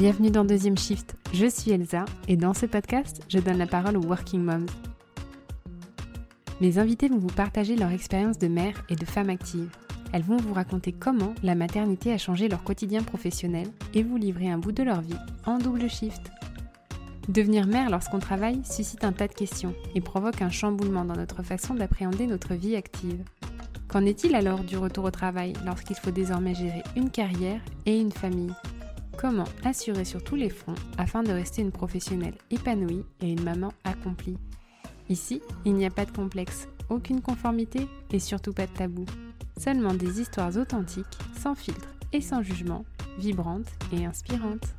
Bienvenue dans Deuxième Shift, je suis Elsa et dans ce podcast, je donne la parole aux Working Moms. Mes invités vont vous partager leur expérience de mère et de femme active. Elles vont vous raconter comment la maternité a changé leur quotidien professionnel et vous livrer un bout de leur vie en double shift. Devenir mère lorsqu'on travaille suscite un tas de questions et provoque un chamboulement dans notre façon d'appréhender notre vie active. Qu'en est-il alors du retour au travail lorsqu'il faut désormais gérer une carrière et une famille? Comment assurer sur tous les fronts afin de rester une professionnelle épanouie et une maman accomplie Ici, il n'y a pas de complexe, aucune conformité et surtout pas de tabou. Seulement des histoires authentiques, sans filtre et sans jugement, vibrantes et inspirantes.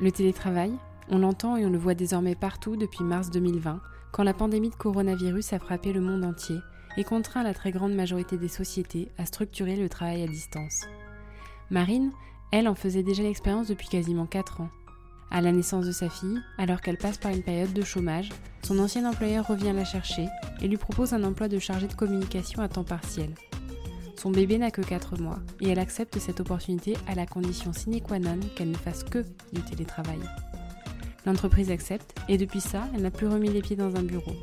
Le télétravail, on l'entend et on le voit désormais partout depuis mars 2020, quand la pandémie de coronavirus a frappé le monde entier et contraint la très grande majorité des sociétés à structurer le travail à distance. Marine, elle en faisait déjà l'expérience depuis quasiment 4 ans. À la naissance de sa fille, alors qu'elle passe par une période de chômage, son ancien employeur revient la chercher et lui propose un emploi de chargée de communication à temps partiel. Son bébé n'a que 4 mois et elle accepte cette opportunité à la condition sine qua non qu'elle ne fasse que du télétravail. L'entreprise accepte et depuis ça, elle n'a plus remis les pieds dans un bureau.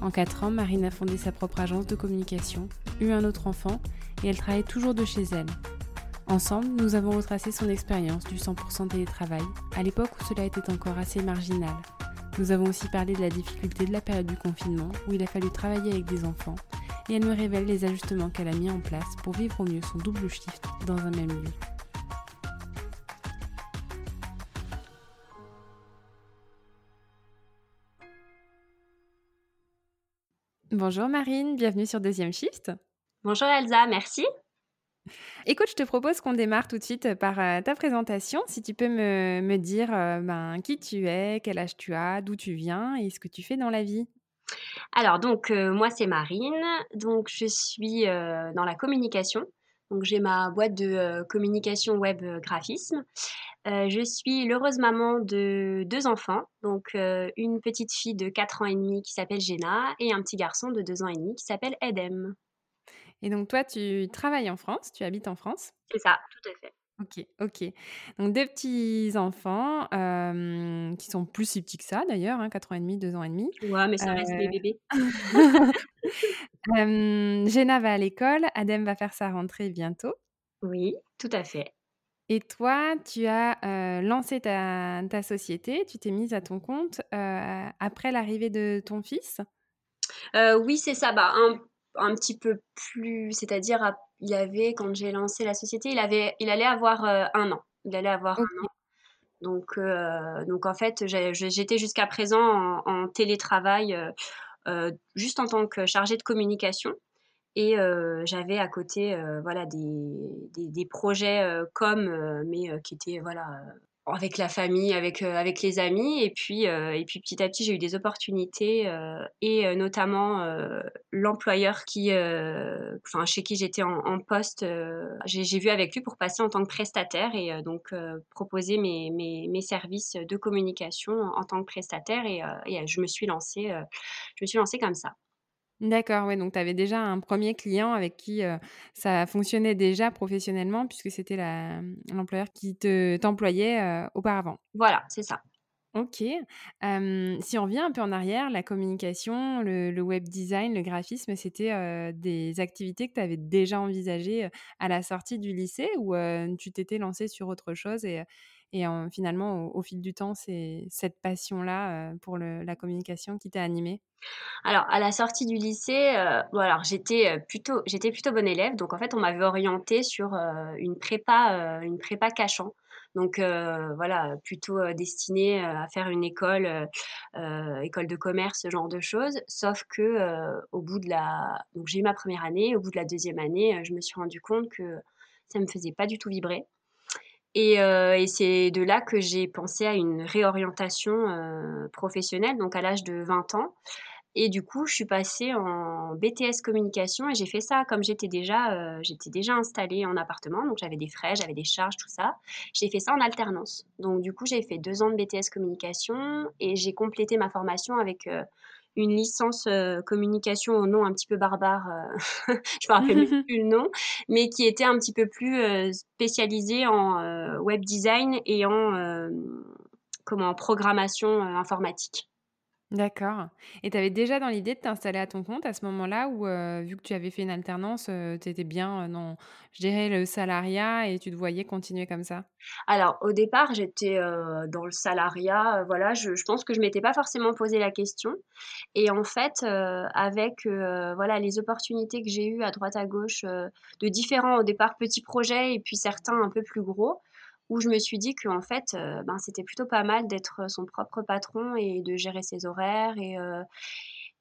En 4 ans, Marine a fondé sa propre agence de communication, eu un autre enfant et elle travaille toujours de chez elle. Ensemble, nous avons retracé son expérience du 100% télétravail, à l'époque où cela était encore assez marginal. Nous avons aussi parlé de la difficulté de la période du confinement, où il a fallu travailler avec des enfants, et elle me révèle les ajustements qu'elle a mis en place pour vivre au mieux son double shift dans un même lieu. Bonjour Marine, bienvenue sur Deuxième Shift. Bonjour Elsa, merci. Écoute, je te propose qu'on démarre tout de suite par euh, ta présentation. Si tu peux me, dire euh, ben, qui tu es, quel âge tu as, d'où tu viens et ce que tu fais dans la vie. Alors donc euh, moi c'est Marine, donc je suis euh, dans la communication. Donc j'ai ma boîte de euh, communication web graphisme. je suis l'heureuse maman de deux enfants, donc une petite fille de 4 ans et demi qui s'appelle Jenna et un petit garçon de 2 ans et demi qui s'appelle Edem. Et donc toi tu travailles en France, tu habites en France? C'est ça, tout à fait. OK, OK. Donc deux petits enfants, qui sont plus si petits que ça d'ailleurs, hein, 4 ans et demi, 2 ans et demi. Ouais, mais ça reste des bébés. Jenna va à l'école, Adem va faire sa rentrée bientôt. Oui, tout à fait. Et toi, tu as, lancé ta ta société, tu t'es mise à ton compte, après l'arrivée de ton fils? oui, c'est ça. Bah, un un petit peu plus c'est-à-dire il avait quand j'ai lancé la société, il avait il allait avoir, un an. Il allait avoir un an. Donc donc en fait, j'étais jusqu'à présent en télétravail, juste en tant que chargée de communication et j'avais à côté, voilà des des projets, comme mais qui étaient voilà, avec la famille, avec, euh, avec les amis. Et puis, euh, et puis petit à petit, j'ai eu des opportunités euh, et notamment l'employeur qui, enfin, chez qui j'étais en, poste, j'ai vu avec lui pour passer en tant que prestataire et donc proposer mes, mes, services de communication en, tant que prestataire. Et, et, je me suis lancée, je me suis lancée comme ça. D'accord, ouais, donc tu avais déjà un premier client avec qui, ça fonctionnait déjà professionnellement puisque c'était mmh, l'employeur qui te t'employait, auparavant? Voilà, c'est ça. OK. si on revient un peu en arrière, la communication, le web design, le graphisme, c'était, des activités que tu avais déjà envisagées, à la sortie du lycée ou, tu t'étais lancée sur autre chose et et finalement au fil du temps, c'est cette passion-là, pour la communication qui t'a animée? Alors, à la sortie du lycée, euh, j'étais euh, plutôt, j'étais plutôt bonne élève, donc en fait, on m'avait orientée sur euh, une prépa, une prépa cachant. Donc voilà, plutôt destinée à faire une école, école de commerce, ce genre de choses. Sauf que au bout de la, donc j'ai eu ma première année, au bout de la deuxième année, je me suis rendu compte que ça me faisait pas du tout vibrer. Et, et c'est de là que j'ai pensé à une réorientation professionnelle, donc à l'âge de 20 ans. Et du coup, je suis passée en BTS communication et j'ai fait ça comme j'étais déjà, euh, j'étais déjà installée en appartement, donc j'avais des frais, j'avais des charges, tout ça. J'ai fait ça en alternance. Donc du coup, j'ai fait deux ans de BTS communication et j'ai complété ma formation avec euh, une licence euh, communication au nom un petit peu barbare, je me rappelle plus le nom, mais qui était un petit peu plus spécialisée en web design et en comment programmation informatique. D'accord. Et tu avais déjà dans l'idée de t'installer à ton compte à ce moment-là où, euh, vu que tu avais fait une alternance, euh, tu étais bien, euh, dans, je dirais, le salariat et tu te voyais continuer comme ça? Alors, au départ, j'étais dans le salariat, voilà, je, je pense que je m'étais pas forcément posé la question. Et en fait, avec voilà, les opportunités que j'ai eues à droite à gauche, de différents, au départ, petits projets et puis certains un peu plus gros, où je me suis dit qu'en fait, euh, ben, c'était plutôt pas mal d'être son propre patron et de gérer ses horaires et, euh,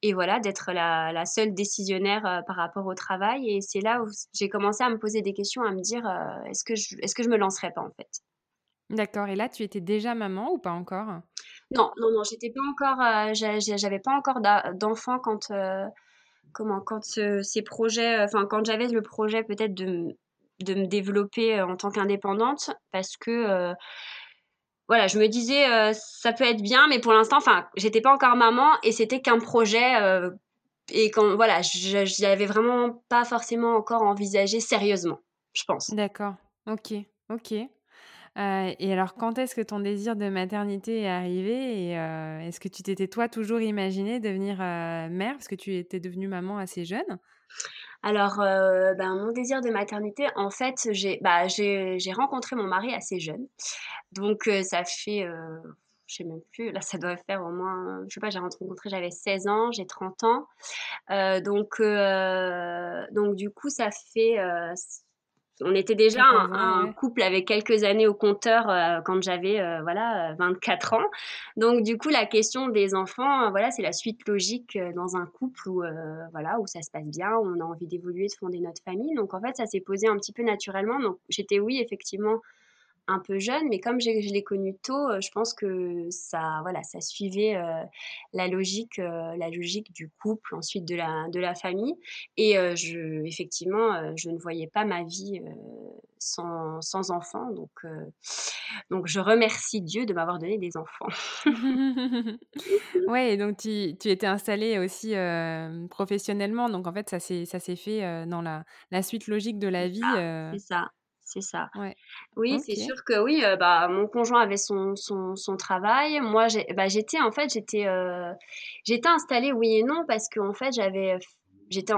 et voilà, d'être la, seule décisionnaire euh, par rapport au travail. Et c'est là où j'ai commencé à me poser des questions, à me dire est-ce que je, est-ce que je me lancerais pas en fait? D'accord. Et là, tu étais déjà maman ou pas encore? Non, non, non, j'étais pas encore, j'avais pas encore d'enfant quand comment quand ces projets, enfin quand j'avais le projet peut-être de de me développer euh, en tant qu'indépendante parce que euh, voilà, je me disais euh, ça peut être bien, mais pour l'instant, enfin, j'étais pas encore maman et c'était qu'un projet et quand voilà, je l'avais vraiment pas forcément encore envisagé sérieusement, je pense. D'accord. Ok, ok. et alors, quand est-ce que ton désir de maternité est arrivé et est-ce que tu t'étais toi toujours imaginé devenir mère? Parce que tu étais devenue maman assez jeune alors, euh, ben, mon désir de maternité, en fait, j'ai bah, rencontré mon mari assez jeune. Donc, euh, ça fait, euh, je sais même plus, là, ça doit faire au moins, je sais pas, j'ai rencontré, j'avais 16 ans, j'ai 30 ans. donc, donc, du coup, ça fait on était déjà un, couple avec quelques années au compteur euh, quand j'avais euh, voilà 24 ans. Donc du coup la question des enfants euh, voilà c'est la suite logique dans un couple où voilà où ça se passe bien, où on a envie d'évoluer, de fonder notre famille. Donc en fait ça s'est posé un petit peu naturellement. Donc j'étais oui effectivement un peu jeune, mais comme je l'ai connu tôt, euh, je pense que ça, voilà, ça suivait euh, la logique, euh, la logique du couple, ensuite de la, de la famille. Et je, effectivement, je ne voyais pas ma vie sans, sans enfants. Donc, donc, je remercie Dieu de m'avoir donné des enfants. ouais, donc tu, tu étais installée aussi professionnellement. Donc, en fait, ça s'est fait dans la, la suite logique de la vie. C'est ça c'est ça. Oui, c'est sûr que oui, euh, bah, mon conjoint avait son, son, son travail. Moi, bah, j'étais en fait, j'étais euh, j'étais installée, oui et non, parce qu'en fait, j'avais j'étais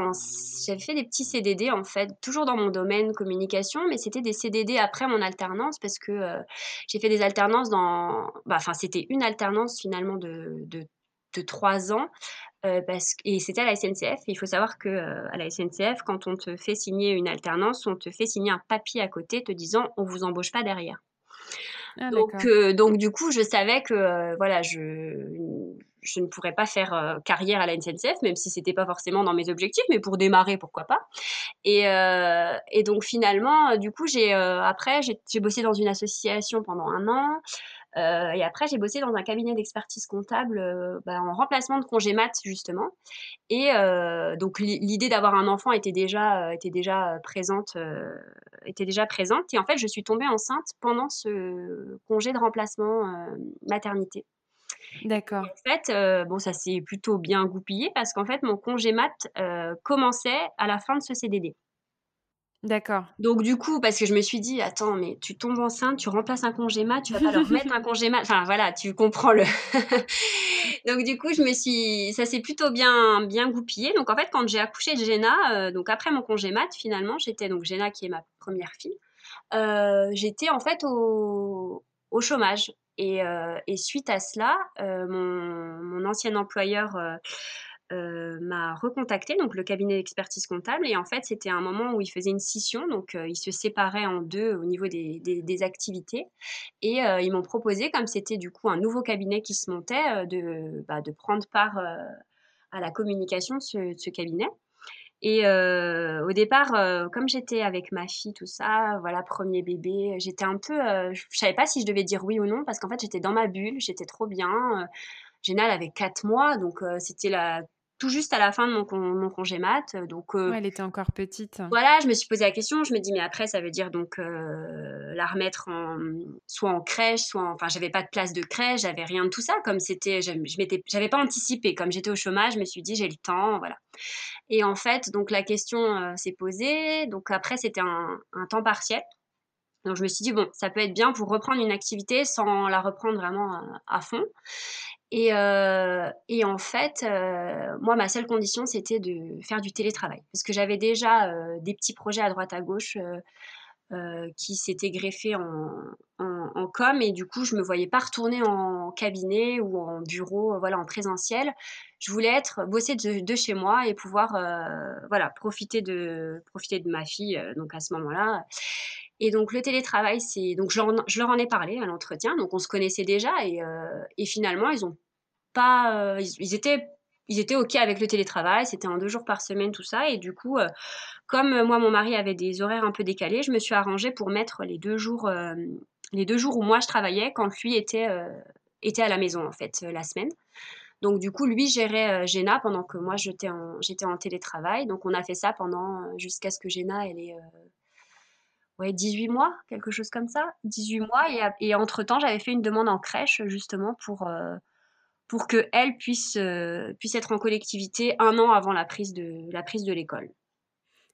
j'avais fait des petits CDD en fait, toujours dans mon domaine communication, mais c'était des CDD après mon alternance parce que euh, j'ai fait des alternances dans, bah, enfin c'était une alternance finalement de, de, de trois ans euh, parce, et c'était à la SNCF. il faut savoir que euh, à la SNCF, quand on te fait signer une alternance, on te fait signer un papier à côté te disant on vous embauche pas derrière. Ah, donc, euh, donc du coup, je savais que voilà, je, je ne pourrais pas faire carrière à la SNCF, même si c'était pas forcément dans mes objectifs, mais pour démarrer, pourquoi pas. Et, et donc finalement, du coup, j'ai après j'ai bossé dans une association pendant un an. Euh, et après, j'ai bossé dans un cabinet d'expertise comptable euh, bah, en remplacement de congé mat, justement. Et euh, donc, l'idée d'avoir un enfant était déjà, était déjà présente. était déjà présente. Et en fait, je suis tombée enceinte pendant ce congé de remplacement maternité. D'accord. En fait, bon, ça s'est plutôt bien goupillé parce qu'en fait, mon congé mat commençait à la fin de ce CDD. D'accord. Donc du coup, parce que je me suis dit, attends, mais tu tombes enceinte, tu remplaces un congé mat, tu vas pas leur mettre un congé mat. Enfin voilà, tu comprends le. donc du coup, je me suis, ça s'est plutôt bien bien goupillé. Donc en fait, quand j'ai accouché de Jenna, euh, donc après mon congé mat, finalement, j'étais donc Jenna qui est ma première fille, euh, j'étais en fait au, au chômage. Et, euh, et, suite à cela, mon, mon, ancien employeur euh, m'a recontacté, donc le cabinet d'expertise comptable, et en fait c'était un moment où il faisait une scission, donc euh, il se séparait en deux au niveau des, des, activités, et euh, ils m'ont proposé, comme c'était du coup un nouveau cabinet qui se montait, de, bah, de prendre part à la communication de ce, cabinet. Et au départ, comme j'étais avec ma fille, tout ça, voilà, premier bébé, j'étais un peu, je savais pas si je devais dire oui ou non, parce qu'en fait j'étais dans ma bulle, j'étais trop bien. Génial, avait 4 mois, donc c'était la tout juste à la fin de mon, mon congé mat. Donc, elle était encore petite. Voilà, je me suis posé la question. Je me dis, mais après, ça veut dire donc la remettre en, soit en crèche, soit en, enfin, j'avais pas de place de crèche, j'avais rien de tout ça. Comme c'était, je, je m'étais, j'avais pas anticipé. Comme j'étais au chômage, je me suis dit, j'ai le temps, voilà. Et en fait, donc la question s'est posée. Donc après, c'était un, un temps partiel. Donc je me suis dit, bon, ça peut être bien pour reprendre une activité sans la reprendre vraiment euh, à, fond. Et, euh, et, en fait, euh, moi, ma seule condition, c'était de faire du télétravail. Parce que j'avais déjà des petits projets à droite à gauche qui s'étaient greffés en, com. Et du coup, je me voyais pas retourner en cabinet ou en bureau, voilà, en présentiel. Je voulais être, bosser de, de chez moi et pouvoir, voilà, profiter de, profiter de ma fille, donc à ce moment-là. Et donc le télétravail, c'est donc je leur, en ai parlé à l'entretien, donc on se connaissait déjà et, euh, finalement ils ont pas, euh, ils, étaient ils étaient ok avec le télétravail, c'était en deux jours par semaine tout ça et du coup euh, comme moi mon mari avait des horaires un peu décalés, je me suis arrangée pour mettre les deux jours les deux jours où moi je travaillais quand lui était était à la maison en fait la semaine. Donc du coup, lui gérait Géna pendant que moi j'étais en, j'étais en télétravail. Donc on a fait ça pendant jusqu'à ce que Géna elle ait ouais, 18 mois, quelque chose comme ça. 18 mois. Et, entre-temps, j'avais fait une demande en crèche, justement, pour, euh, qu'elle puisse, euh, puisse être en collectivité un an avant la prise de, la prise de l'école.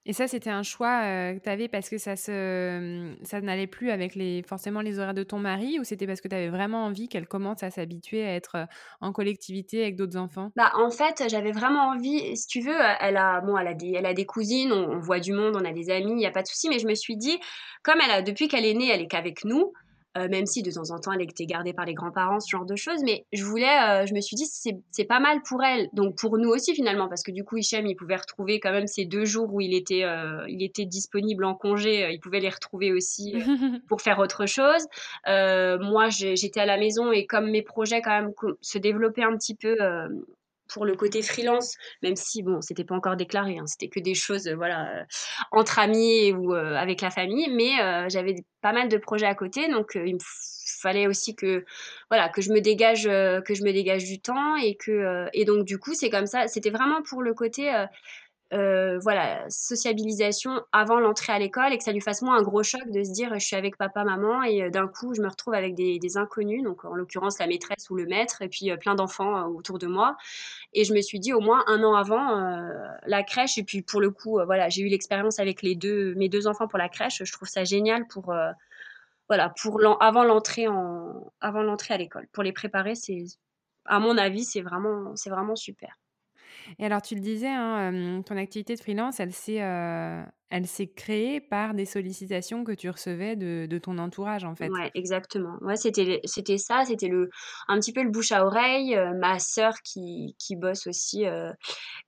Et ça, c'était un choix euh, que tu avais parce que ça, se, ça n'allait plus avec les, forcément les horaires de ton mari ou c'était parce que tu avais vraiment envie qu'elle commence à s'habituer à être euh, en collectivité avec d'autres enfants? Bah, En fait, j'avais vraiment envie, si tu veux, elle a, bon, elle a, des, elle a des cousines, on, voit du monde, on a des amis, il n'y a pas de souci, mais je me suis dit, comme elle a, depuis qu'elle est née, elle est qu'avec nous, euh, même si de temps en temps elle était gardée par les grands-parents, ce genre de choses. Mais je voulais, euh, je me suis dit, c'est pas mal pour elle. Donc pour nous aussi finalement, parce que du coup, Hichem, il pouvait retrouver quand même ces deux jours où il était, euh, il était disponible en congé, il pouvait les retrouver aussi pour faire autre chose. moi, j'étais à la maison et comme mes projets quand même se développaient un petit peu pour le côté freelance, même si bon, c'était pas encore déclaré, hein, c'était que des choses, euh, voilà, euh, entre amis ou euh, avec la famille, mais j'avais pas mal de projets à côté, donc il me fallait aussi que, voilà, que je me dégage, que je me dégage du temps et que, et donc du coup, c'est comme ça, c'était vraiment pour le côté euh, voilà, sociabilisation avant l'entrée à l'école et que ça lui fasse moins un gros choc de se dire je suis avec papa, maman et euh, d'un coup je me retrouve avec des, inconnus, donc en l'occurrence la maîtresse ou le maître et puis euh, plein d'enfants autour de moi. Et je me suis dit au moins un an avant la crèche et puis pour le coup voilà j'ai eu l'expérience avec les deux mes deux enfants pour la crèche. Je trouve ça génial pour voilà pour avant l'entrée en avant l'entrée à l'école pour les préparer c'est à mon avis c'est vraiment c'est vraiment super. Et alors, tu le disais, hein, ton activité de freelance, elle s'est, elle s'est créée par des sollicitations que tu recevais de, ton entourage, en fait. Ouais, exactement. Ouais, c'était, c'était ça, c'était le, un petit peu le bouche à oreille. Euh, ma sœur qui, qui bosse aussi, euh,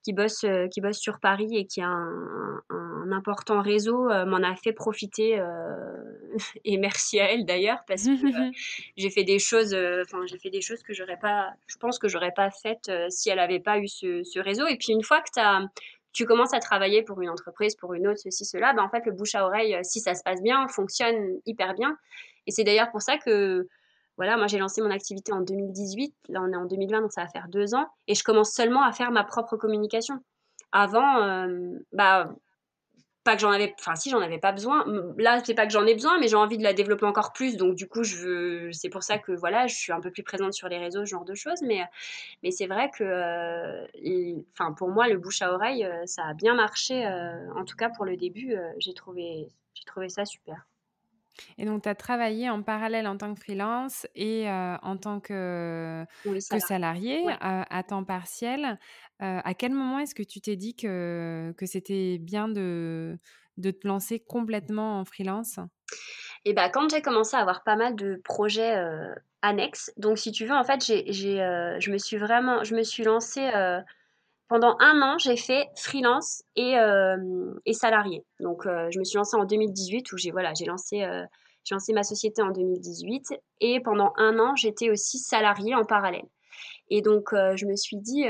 qui, bosse, euh, qui bosse sur Paris et qui a un, un, important réseau, m'en a fait profiter. et merci à elle d'ailleurs, parce que j'ai fait des choses, enfin, j'ai fait des choses que j'aurais pas, je pense que j'aurais pas faites si elle n'avait pas eu ce, ce réseau. Et puis une fois que tu as tu commences à travailler pour une entreprise, pour une autre, ceci, cela, ben en fait, le bouche à oreille, euh, si ça se passe bien, fonctionne hyper bien. Et c'est d'ailleurs pour ça que, voilà, moi j'ai lancé mon activité en 2018, là on est en 2020, donc ça va faire deux ans, et je commence seulement à faire ma propre communication. Avant, euh, bah, pas que j'en avais enfin si j'en avais pas besoin. Là c'est pas que j'en ai besoin mais j'ai envie de la développer encore plus. Donc du coup je veux c'est pour ça que voilà je suis un peu plus présente sur les réseaux ce genre de choses. Mais mais c'est vrai que euh, enfin pour moi le bouche à oreille euh, ça a bien marché euh, en tout cas pour le début j'ai trouvé j'ai trouvé ça super. Et donc, tu as travaillé en parallèle en tant que freelance et en tant que, salarié. à temps partiel. À quel moment est-ce que tu t'es dit que, que c'était bien de, de te lancer complètement en freelance? Et bah, quand j'ai commencé à avoir pas mal de projets annexes, donc si tu veux, en fait, je me suis vraiment, je me suis lancée pendant un an, j'ai fait freelance et, et salarié. Donc, je me suis lancée en 2018 où j'ai voilà, j'ai lancé, j'ai lancé ma société en 2018 et pendant un an, j'étais aussi salariée en parallèle. Et donc, je me suis dit,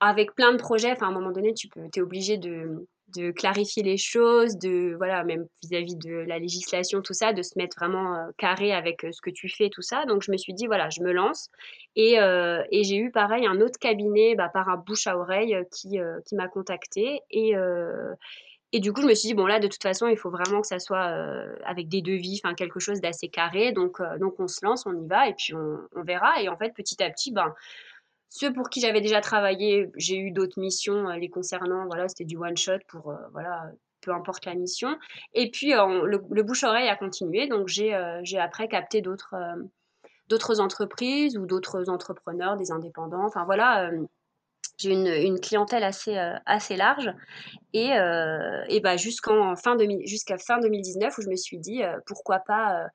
avec plein de projets, enfin, à un moment donné, tu es obligé de, clarifier les choses, de voilà, même vis-à-vis de la législation, tout ça, de se mettre vraiment euh, carré avec euh, ce que tu fais, tout ça. Donc je me suis dit voilà, je me lance et, euh, j'ai eu pareil un autre cabinet bah, par un bouche à oreille qui, m'a contacté et du coup, je me suis dit, bon, là, de toute façon, il faut vraiment que ça soit avec des devis, enfin, quelque chose d'assez carré. Donc, donc, on se lance, on y va, et puis on, on, verra. Et en fait, petit à petit, ben, ceux pour qui j'avais déjà travaillé, j'ai eu d'autres missions euh, les concernant. Voilà, c'était du one shot pour euh, voilà, peu importe la mission. Et puis euh, le, bouche-oreille a continué, donc j'ai j'ai après capté d'autres d'autres entreprises ou d'autres entrepreneurs, des indépendants. Enfin voilà, j'ai une, une, clientèle assez, assez large. Et, et bah, jusqu'en fin, jusqu'à fin 2019, où je me suis dit, pourquoi pas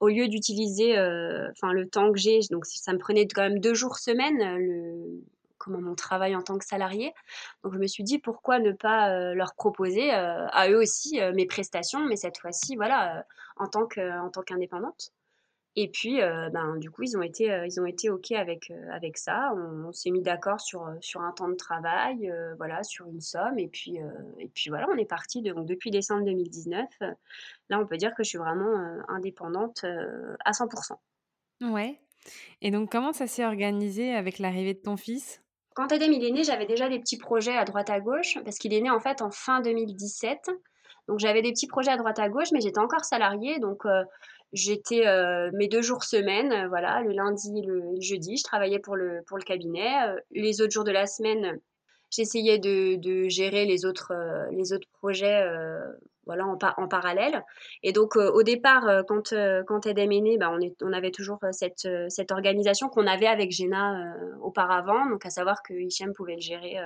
au lieu d'utiliser euh, enfin le temps que j'ai, donc ça me prenait quand même deux jours semaine, euh, le, comment mon travail en tant que salarié. Donc je me suis dit pourquoi ne pas euh, leur proposer à eux aussi mes prestations, mais cette fois-ci voilà en tant que en tant qu'indépendante. Et puis, euh, ben, du coup, ils ont été, euh, ils ont été OK avec, euh, avec ça. On, s'est mis d'accord sur, sur un temps de travail, voilà, sur une somme. Et puis, et puis voilà, on est parti donc, depuis décembre 2019. là, on peut dire que je suis vraiment indépendante à 100%. Ouais. Et donc, comment ça s'est organisé avec l'arrivée de ton fils? Quand Edem il est né, j'avais déjà des petits projets à droite à gauche, parce qu'il est né en fait en fin 2017. Donc j'avais des petits projets à droite à gauche, mais j'étais encore salariée. Donc J'étais euh, mes deux jours semaine, euh, voilà, le lundi et le, jeudi, je travaillais pour le, pour le cabinet. Euh, les autres jours de la semaine, j'essayais de, de, gérer les autres, les autres projets voilà, en, en, parallèle. Et donc, au départ, quand, quand Edem est né, bah, on, est, on avait toujours cette, cette organisation qu'on avait avec Géna auparavant, donc à savoir que Hichem pouvait le gérer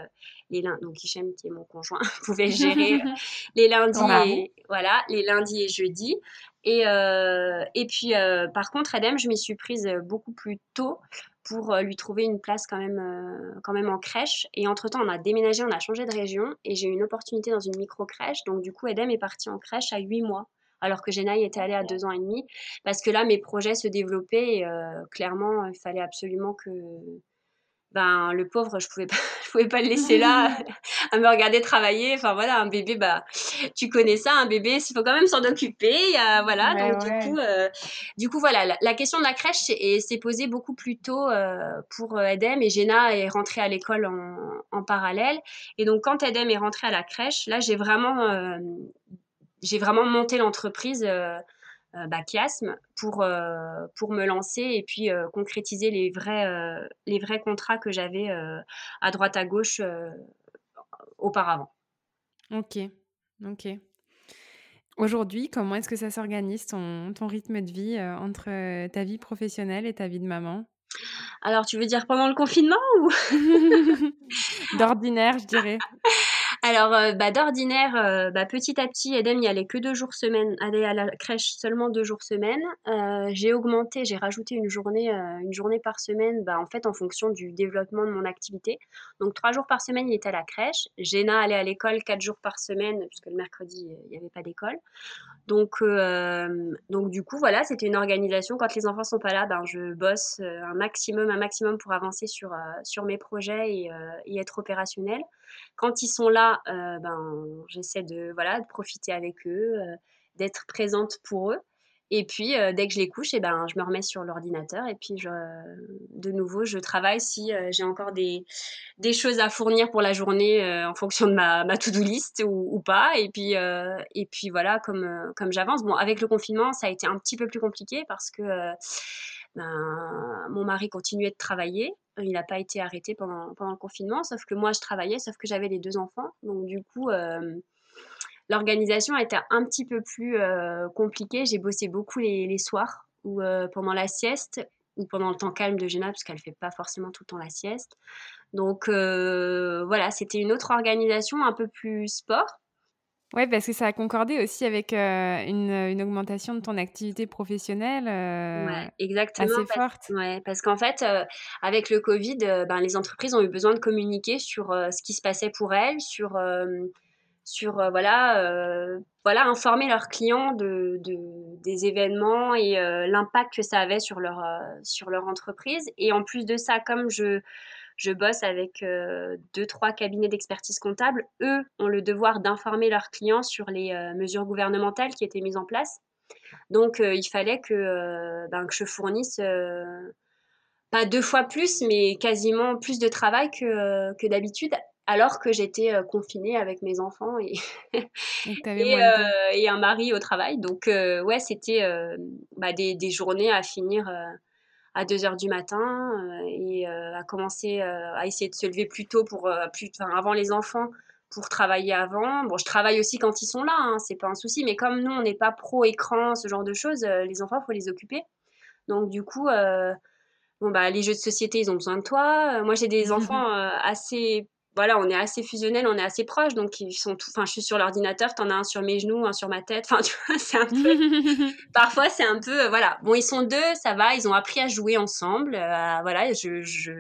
les lundis, donc Hichem qui est mon conjoint, pouvait le gérer les lundis et, voilà, les lundis et jeudis. Et, euh, et puis, euh, par contre, Edem, je m'y suis prise beaucoup plus tôt pour euh, lui trouver une place quand même, quand même en crèche. Et entre-temps, on a déménagé, on a changé de région et j'ai eu une opportunité dans une micro-crèche. Donc, du coup, Edem est parti en crèche à 8 mois alors que Genaï était allée à 2 ans et demi parce que là, mes projets se développaient et clairement, il fallait absolument que ben le pauvre je pouvais pas je pouvais pas le laisser là à me regarder travailler. Enfin voilà un bébé bah tu connais ça un bébé il faut quand même s'en occuper a, voilà. Donc du coup euh, du coup voilà la, question de la crèche s'est posée beaucoup plus tôt euh, pour euh, Edem. Et Jenna est rentrée à l'école en, en, parallèle. Et donc quand Edem est rentrée à la crèche là j'ai vraiment j'ai vraiment monté l'entreprise euh, bah, chiasme pour, euh, pour me lancer et puis euh, concrétiser les vrais, les vrais contrats que j'avais à droite à gauche auparavant. Ok, ok. Aujourd'hui, comment est-ce que ça s'organise ton, ton, rythme de vie entre ta vie professionnelle et ta vie de maman? Alors, tu veux dire pendant le confinement ou? D'ordinaire, je dirais. Alors, euh, bah, d'ordinaire, euh, bah, petit à petit, Eden y allait que deux jours semaine, allait à la crèche seulement deux jours semaine. Euh, j'ai augmenté, j'ai rajouté une journée, une journée par semaine, bah, en fait, en fonction du développement de mon activité. Donc, trois jours par semaine, il était à la crèche. Jenna allait à l'école quatre jours par semaine, puisque le mercredi, il n'y avait pas d'école. Donc, donc, du coup, voilà, c'était une organisation. Quand les enfants sont pas là, ben, je bosse un maximum, un maximum pour avancer sur, sur mes projets et, et être opérationnel. Quand ils sont là, euh, ben, j'essaie de, voilà, de profiter avec eux, euh, d'être présente pour eux. Et puis, euh, dès que je les couche, et eh ben, je me remets sur l'ordinateur et puis, de nouveau, je travaille si j'ai encore des, des choses à fournir pour la journée en fonction de ma, ma to-do list ou, ou, pas. Et puis, et puis voilà, comme, comme j'avance. Bon, avec le confinement, ça a été un petit peu plus compliqué parce que ben, mon mari continuait de travailler. Il n'a pas été arrêté pendant, le confinement, sauf que moi, je travaillais, sauf que j'avais les deux enfants. Donc, du coup, euh, l'organisation été un petit peu plus euh, compliquée. J'ai bossé beaucoup les, soirs ou euh, pendant la sieste ou pendant le temps calme de Géna, parce qu'elle ne fait pas forcément tout le temps la sieste. Donc, voilà, c'était une autre organisation, un peu plus sport. Oui, parce que ça a concordé aussi avec euh, une, une, augmentation de ton activité professionnelle euh, ouais, exactement, assez forte. Ouais, parce qu'en fait, euh, avec le Covid, ben, les entreprises ont eu besoin de communiquer sur ce qui se passait pour elles, sur, sur voilà, voilà, informer leurs clients de, de des événements et l'impact que ça avait sur leur, sur leur entreprise. Et en plus de ça, comme je je bosse avec deux, trois cabinets d'expertise comptable. Eux ont le devoir d'informer leurs clients sur les mesures gouvernementales qui étaient mises en place. Donc, il fallait que, ben, que je fournisse pas deux fois plus, mais quasiment plus de travail que, que d'habitude, alors que j'étais confinée avec mes enfants et, et, et, un mari au travail. Donc, ouais, c'était bah, des, des, journées à finir à 2 heures du matin et à commencer à essayer de se lever plus tôt pour, plus, avant les enfants pour travailler avant. Bon, je travaille aussi quand ils sont là, hein, c'est pas un souci, mais comme nous, on n'est pas pro-écran, ce genre de choses, les enfants, il faut les occuper. Donc, du coup, bon, bah, les jeux de société, ils ont besoin de toi. Moi, j'ai des enfants assez voilà, on est assez fusionnels, on est assez proches, donc ils sont enfin, je suis sur l'ordinateur, t'en as un sur mes genoux, un sur ma tête, enfin, tu vois, c'est un peu, parfois c'est un peu, voilà. Bon, ils sont deux, ça va, ils ont appris à jouer ensemble, euh, voilà, je, je,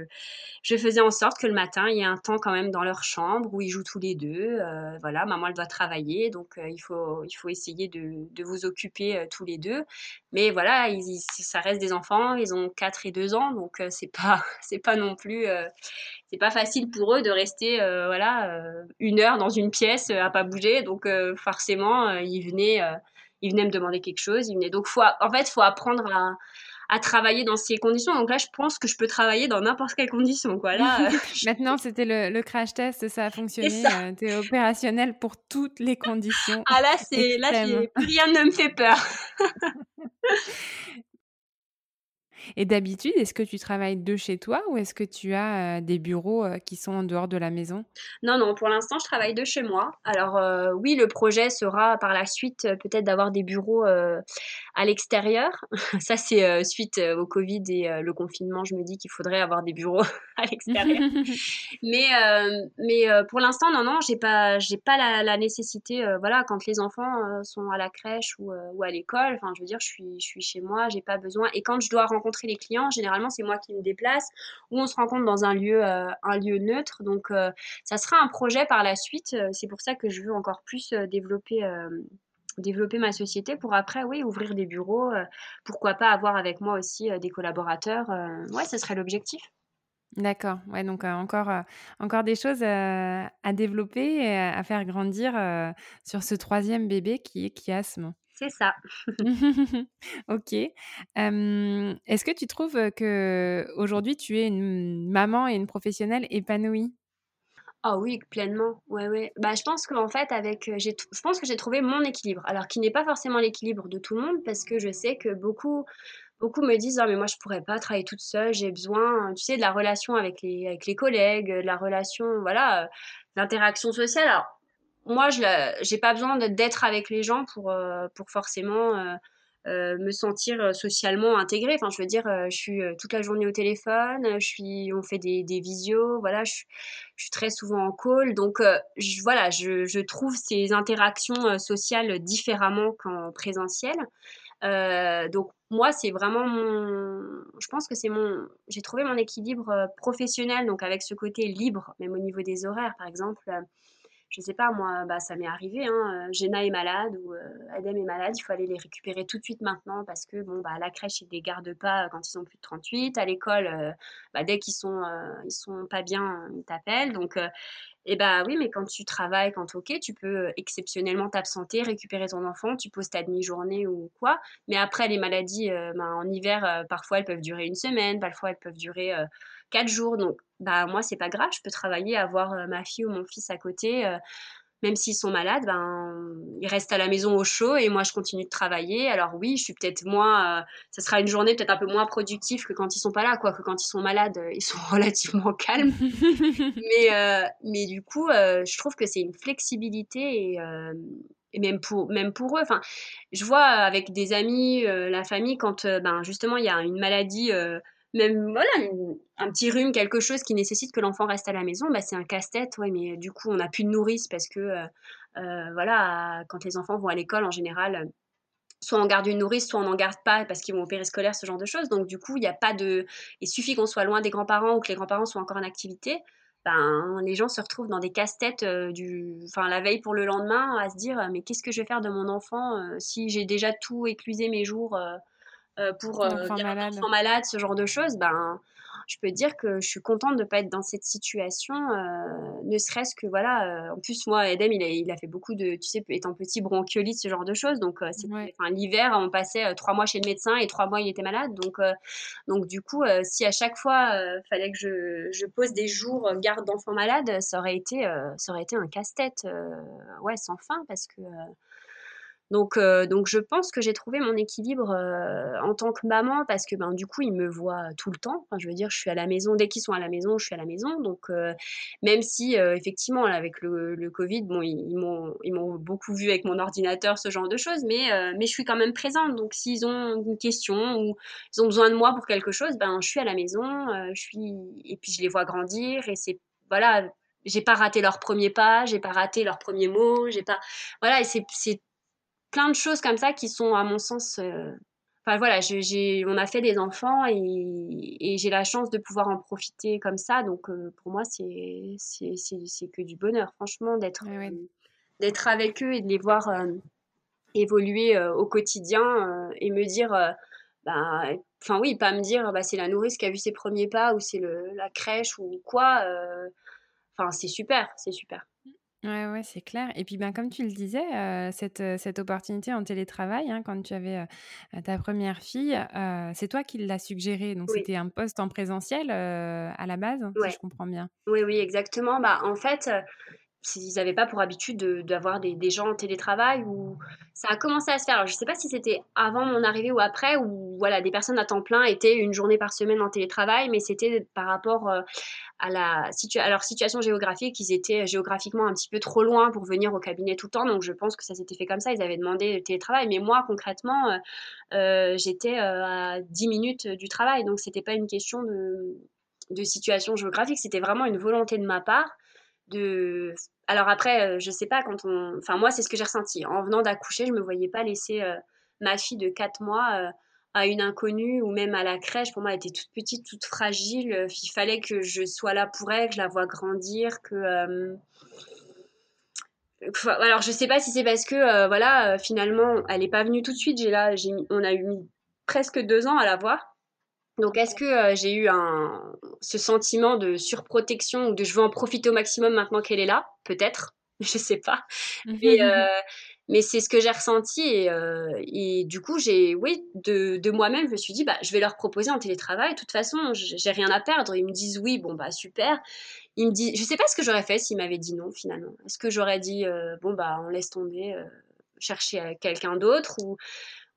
je faisais en sorte que le matin, il y ait un temps quand même dans leur chambre où ils jouent tous les deux, euh, voilà, maman, elle doit travailler, donc euh, il faut, il faut essayer de, de vous occuper tous les deux, mais voilà, ils, ça reste des enfants, ils ont 4 et 2 ans, donc c'est pas, c'est pas non plus, c'est pas facile pour eux de rester euh, voilà euh, une heure dans une pièce euh, à pas bouger. Donc forcément ils venaient ils venaient me demander quelque chose ils venaient. Donc faut en fait faut apprendre à, à travailler dans ces conditions. Donc là, je pense que je peux travailler dans n'importe quelle condition. Quoi. Là, Maintenant, c'était le, le, crash test, ça a fonctionné. tu es opérationnel pour toutes les conditions. Ah là, c'est là, rien ne me fait peur. Et d'habitude, est-ce que tu travailles de chez toi ou est-ce que tu as des bureaux qui sont en dehors de la maison? Non, non, pour l'instant, je travaille de chez moi. Alors oui, le projet sera par la suite peut-être d'avoir des bureaux à l'extérieur. Ça, c'est suite au Covid et le confinement, je me dis qu'il faudrait avoir des bureaux à l'extérieur. mais mais pour l'instant, non, non, j'ai pas, j'ai pas la, nécessité. voilà, quand les enfants sont à la crèche ou, ou à l'école, enfin, je veux dire, je suis, je suis chez moi, j'ai pas besoin. Et quand je dois rencontrer les clients. Généralement, c'est moi qui me déplace ou on se rencontre dans un lieu, euh, un lieu neutre. Donc, euh, ça sera un projet par la suite. Euh, c'est pour ça que je veux encore plus développer développer ma société pour après, oui, ouvrir des bureaux. pourquoi pas avoir avec moi aussi des collaborateurs. ouais, ce serait l'objectif. D'accord. Ouais, donc encore, encore des choses à développer et à faire grandir sur ce troisième bébé qui est Chiasme. C'est ça. ok. Est-ce que tu trouves que aujourd'hui tu es une maman et une professionnelle épanouie Ah oui, pleinement. Ouais, ouais. Bah, je pense qu'en fait, avec, je pense que j'ai trouvé mon équilibre. Alors, qui n'est pas forcément l'équilibre de tout le monde, parce que je sais que beaucoup, beaucoup me disent, «Ah, mais moi, je pourrais pas travailler toute seule. J'ai besoin, tu sais, de la relation avec les, avec les collègues, de la relation, voilà, l'interaction sociale. Alors, moi, je n'ai pas besoin d'être avec les gens pour, euh, pour forcément euh, euh, me sentir socialement intégrée. Enfin, je veux dire, je suis toute la journée au téléphone, je suis, on fait des, des visios, voilà, je, je, suis très souvent en call. Donc, je, voilà, je, je, trouve ces interactions sociales différemment qu'en présentiel. Donc, moi, c'est vraiment mon. Je pense que c'est mon. J'ai trouvé mon équilibre professionnel, donc avec ce côté libre, même au niveau des horaires, par exemple je sais pas, moi, bah, ça m'est arrivé, hein, Jenna est malade ou Adem est malade, il faut aller les récupérer tout de suite maintenant parce que, bon, bah, à la crèche, ils ne les gardent pas quand ils sont plus de 38. À l'école, bah, dès qu'ils sont, ils sont pas bien, ils t'appellent. Donc, et bah oui, mais quand tu travailles, quand ok, tu peux exceptionnellement t'absenter, récupérer ton enfant, tu poses ta demi-journée ou quoi. Mais après, les maladies, bah, en hiver, parfois, elles peuvent durer une semaine, parfois, elles peuvent durer quatre jours. Donc, bah, moi, c'est pas grave, je peux travailler, avoir euh, ma fille ou mon fils à côté. Euh, même s'ils sont malades, ben, ils restent à la maison au chaud et moi, je continue de travailler. Alors oui, je suis peut-être moins... Euh, ça sera une journée peut-être un peu moins productive que quand ils sont pas là, quoi. Que quand ils sont malades, ils sont relativement calmes. mais, mais du coup, je trouve que c'est une flexibilité et même pour même pour eux enfin je vois avec des amis la famille quand ben justement il y a une maladie même voilà un petit rhume quelque chose qui nécessite que l'enfant reste à la maison bah c'est un casse-tête ouais mais du coup on n'a plus de nourrice parce que euh, euh, voilà quand les enfants vont à l'école en général soit on garde une nourrice soit on n'en garde pas parce qu'ils vont au périscolaire ce genre de choses. Donc du coup il n'y a pas de il suffit qu'on soit loin des grands-parents ou que les grands-parents soient encore en activité ben, les gens se retrouvent dans des casse-têtes euh, du, enfin, la veille pour le lendemain à se dire mais qu'est-ce que je vais faire de mon enfant si j'ai déjà tout éclusé mes jours euh, pour euh, un enfant malade. ce genre de choses, ben, je peux dire que je suis contente de pas être dans cette situation, ne serait-ce que voilà. en plus, moi, Edem, il a, il a fait beaucoup de, tu sais, étant petit, bronchiolite, ce genre de choses. Donc, l'hiver, on passait trois mois chez le médecin et trois mois, il était malade. Donc, donc du coup, si à chaque fois, il fallait que je, je, pose des jours garde d'enfants malades, ça aurait été, ça aurait été un casse-tête, ouais, sans fin, parce que donc, euh, donc je pense que j'ai trouvé mon équilibre euh, en tant que maman parce que ben, du coup, ils me voient tout le temps. Je veux dire, je suis à la maison. Dès qu'ils sont à la maison, je suis à la maison. Donc, euh, même si, effectivement, avec le, le, Covid, bon, ils, ils m'ont beaucoup vu avec mon ordinateur, ce genre de choses, mais, mais je suis quand même présente. Donc, s'ils ont une question ou ils ont besoin de moi pour quelque chose, ben, je suis à la maison. je suis... Et puis, je les vois grandir. Et c'est, voilà, j'ai pas raté leur premier pas, j'ai pas raté leur premier mot, j'ai pas. Voilà, et c'est plein de choses comme ça qui sont, à mon sens, euh, Enfin voilà, on a fait des enfants et, j'ai la chance de pouvoir en profiter comme ça. Donc euh, pour moi, c'est, c'est, c'est, que du bonheur, franchement, d'être, euh, d'être avec eux et de les voir évoluer au quotidien et me dire, bah, enfin oui, pas me dire, bah, c'est la nourrice qui a vu ses premiers pas ou c'est le, la crèche ou quoi. Enfin, c'est super, c'est super. Ouais, ouais, c'est clair. Et puis, ben, comme tu le disais, euh, cette, euh, cette opportunité en télétravail, hein, quand tu avais euh, ta première fille, c'est toi qui l'as suggéré. Donc, c'était un poste en présentiel à la base, si je comprends bien. Oui, oui, exactement. Bah, en fait, ils n'avaient pas pour habitude d'avoir des, des, gens en télétravail ou ça a commencé à se faire. Alors, je ne sais pas si c'était avant mon arrivée ou après, ou voilà, des personnes à temps plein étaient une journée par semaine en télétravail, mais c'était par rapport euh, à, leur situation géographique. Ils étaient géographiquement un petit peu trop loin pour venir au cabinet tout le temps, donc je pense que ça s'était fait comme ça. Ils avaient demandé le télétravail, mais moi, concrètement, euh, euh, j'étais à 10 minutes du travail, donc c'était pas une question de, situation géographique, c'était vraiment une volonté de ma part de alors après euh, je sais pas quand on enfin moi c'est ce que j'ai ressenti en venant d'accoucher je me voyais pas laisser euh, ma fille de 4 mois euh, à une inconnue ou même à la crèche. Pour moi elle était toute petite toute fragile. Il fallait que je sois là pour elle que je la vois grandir que alors je sais pas si c'est parce que voilà finalement elle est pas venue tout de suite. J'ai là j'ai on a eu mis presque deux ans à la voir. Donc, est-ce que euh, j'ai eu un, ce sentiment de surprotection ou de je veux en profiter au maximum maintenant qu'elle est là? Peut-être, je sais pas. Mais, euh, mais c'est ce que j'ai ressenti et, euh, du coup, j'ai, oui, de, moi-même, je me suis dit, bah, je vais leur proposer un télétravail. De toute façon, j'ai rien à perdre. Ils me disent oui, bon, bah, super. Ils me disent, je sais pas ce que j'aurais fait s'ils m'avaient dit non finalement. Est-ce que j'aurais dit, bon, bah, on laisse tomber, chercher quelqu'un d'autre ou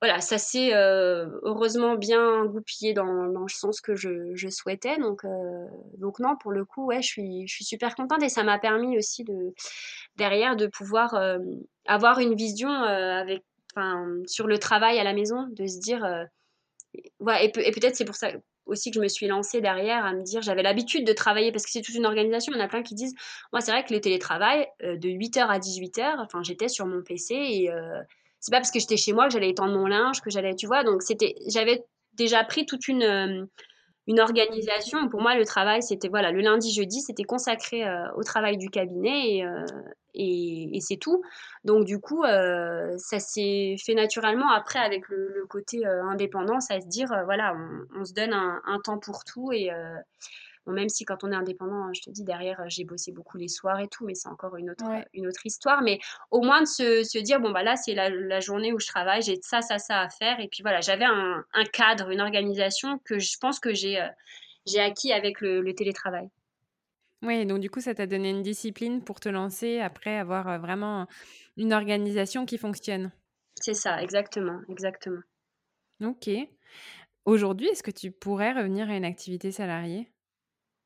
voilà, ça s'est euh, heureusement bien goupillé dans, le sens que je, souhaitais. Donc, euh, donc non, pour le coup, ouais, je suis, je suis super contente et ça m'a permis aussi de derrière de pouvoir euh, avoir une vision avec, sur le travail à la maison, de se dire, et peut-être c'est pour ça aussi que je me suis lancée derrière à me dire, j'avais l'habitude de travailler parce que c'est toute une organisation. Il y en a plein qui disent, moi c'est vrai que le télétravail de 8h à 18h, enfin j'étais sur mon PC et c'est pas parce que j'étais chez moi que j'allais étendre mon linge, que j'allais, tu vois. Donc c'était, j'avais déjà pris toute une euh, une organisation. Pour moi, le travail, c'était voilà, le lundi, jeudi, c'était consacré euh, au travail du cabinet et, euh, et, c'est tout. Donc du coup, ça s'est fait naturellement après avec le, côté indépendance à se dire voilà, on, se donne un, un, temps pour tout et même si quand on est indépendant, je te dis, derrière, j'ai bossé beaucoup les soirs et tout, mais c'est encore une autre, une autre histoire. Mais au moins de se, se dire, bon, bah là, c'est la, journée où je travaille, j'ai ça, ça, ça à faire. Et puis voilà, j'avais un, un, cadre, une organisation que je pense que j'ai euh, j'ai acquis avec le, télétravail. Oui, donc du coup, ça t'a donné une discipline pour te lancer après avoir euh, vraiment une organisation qui fonctionne. C'est ça, exactement, exactement. Ok. Aujourd'hui, est-ce que tu pourrais revenir à une activité salariée?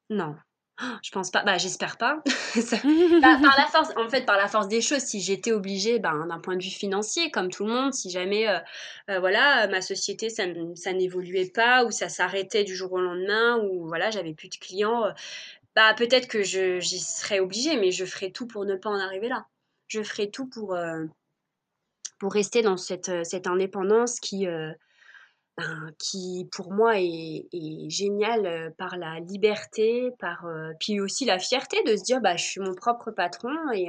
Non. Je pense pas. Bah, j'espère pas. Bah, par la force, en fait, par la force des choses, si j'étais obligée, ben, d'un point de vue financier, comme tout le monde, si jamais, euh, euh, voilà, ma société, ça, ça n'évoluait pas ou ça s'arrêtait du jour au lendemain ou voilà, j'avais plus de clients, euh, bah, peut-être que je, j'y serais obligée, mais je ferais tout pour ne pas en arriver là. Je ferais tout pour, pour rester dans cette, cette indépendance qui, qui pour moi est, est génial par la liberté, par puis aussi la fierté de se dire bah je suis mon propre patron et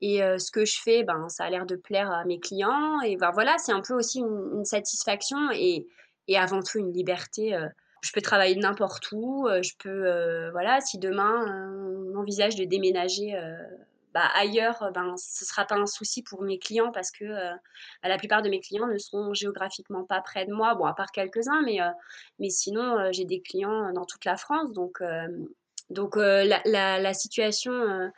et ce que je fais ben ça a l'air de plaire à mes clients et ben voilà c'est un peu aussi une, satisfaction et, et avant tout une liberté je peux travailler n'importe où, je peux, voilà, si demain on envisage de déménager bah, ailleurs, ben, ce ne sera pas un souci pour mes clients parce que bah, la plupart de mes clients ne seront géographiquement pas près de moi, bon, à part quelques-uns, mais, mais sinon, j'ai des clients dans toute la France. Donc, donc la, situation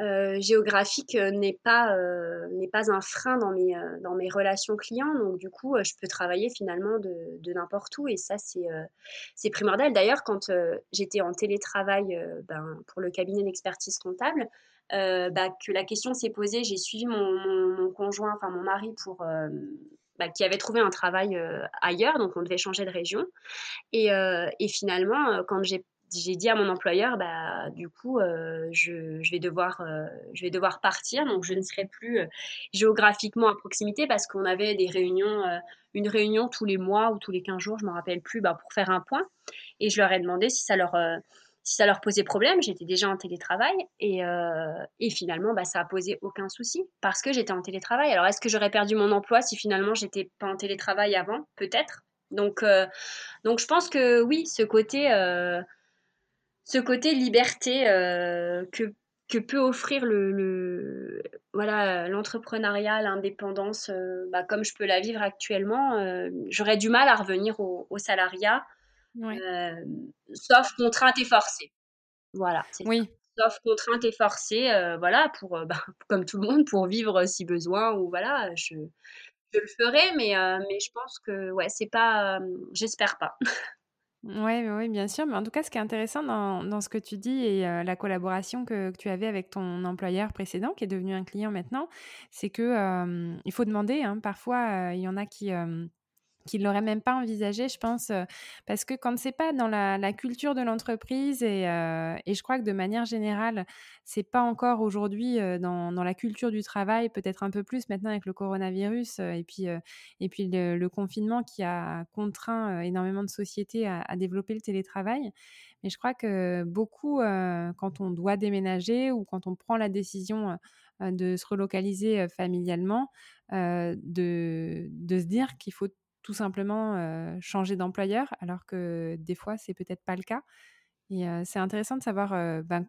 euh, géographique euh, n'est pas, euh, pas un frein dans mes, dans mes relations clients. Donc, du coup, je peux travailler finalement de, de n'importe où. Et ça, c'est, c'est primordial. D'ailleurs, quand j'étais en télétravail ben, pour le cabinet d'expertise comptable, bah, que la question s'est posée, j'ai suivi mon, conjoint, enfin mon mari, pour, bah, qui avait trouvé un travail ailleurs, donc on devait changer de région. Et, finalement, quand j'ai dit à mon employeur, bah, du coup, euh, je, vais devoir, euh, je vais devoir partir, donc je ne serai plus euh, géographiquement à proximité parce qu'on avait des réunions, une réunion tous les mois ou tous les 15 jours, je ne me rappelle plus, bah, pour faire un point. Et je leur ai demandé si ça leur, si ça leur posait problème. J'étais déjà en télétravail et, et finalement, bah, ça a posé aucun souci parce que j'étais en télétravail. Alors, est-ce que j'aurais perdu mon emploi si finalement j'étais pas en télétravail avant? Peut-être. Donc, donc, je pense que oui, ce côté côté liberté euh, que, peut offrir le, voilà l'entrepreneuriat, l'indépendance, euh, bah, comme je peux la vivre actuellement, euh, j'aurais du mal à revenir au, salariat, sauf contrainte et forcée. Voilà. Oui. Sauf contrainte et forcée, voilà, pour, bah, comme tout le monde, pour vivre si besoin ou voilà, je, je le ferai, mais, mais je pense que ouais, c'est pas, j'espère pas. Oui, ouais, bien sûr. Mais en tout cas, ce qui est intéressant dans, dans ce que tu dis et euh, la collaboration que, que, tu avais avec ton employeur précédent, qui est devenu un client maintenant, c'est que euh, il faut demander. Hein, parfois, euh, il y en a qui qu'il l'aurait même pas envisagé, je pense, parce que quand c'est pas dans la, culture de l'entreprise et, et, je crois que de manière générale, c'est pas encore aujourd'hui dans, dans, la culture du travail, peut-être un peu plus maintenant avec le coronavirus et puis et puis le, confinement qui a contraint énormément de sociétés à, à, développer le télétravail. Mais je crois que beaucoup, quand on doit déménager ou quand on prend la décision de se relocaliser familialement, de, de se dire qu'il faut tout simplement changer d'employeur, alors que des fois, c'est peut-être pas le cas. Et c'est intéressant de savoir ben,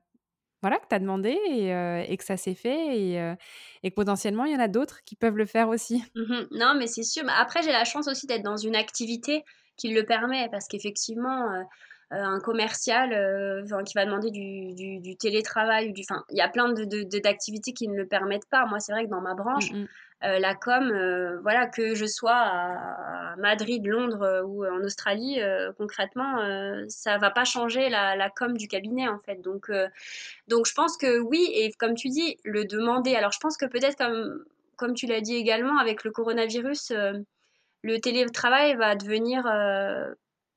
voilà, que tu as demandé et, que ça s'est fait et, et, que potentiellement, il y en a d'autres qui peuvent le faire aussi. Mmh non, mais c'est sûr. Après, j'ai la chance aussi d'être dans une activité qui le permet parce qu'effectivement, un commercial qui va demander du, du, télétravail, du, il y a plein d'activités de, qui ne le permettent pas. Moi, c'est vrai que dans ma branche, mmh euh, la com, euh, voilà, que je sois à Madrid, Londres euh, ou en Australie, concrètement, ça va pas changer la, la, com du cabinet en fait. Donc, donc je pense que oui, et comme tu dis, le demander. Alors je pense que peut-être comme, tu l'as dit également avec le coronavirus, le télétravail va devenir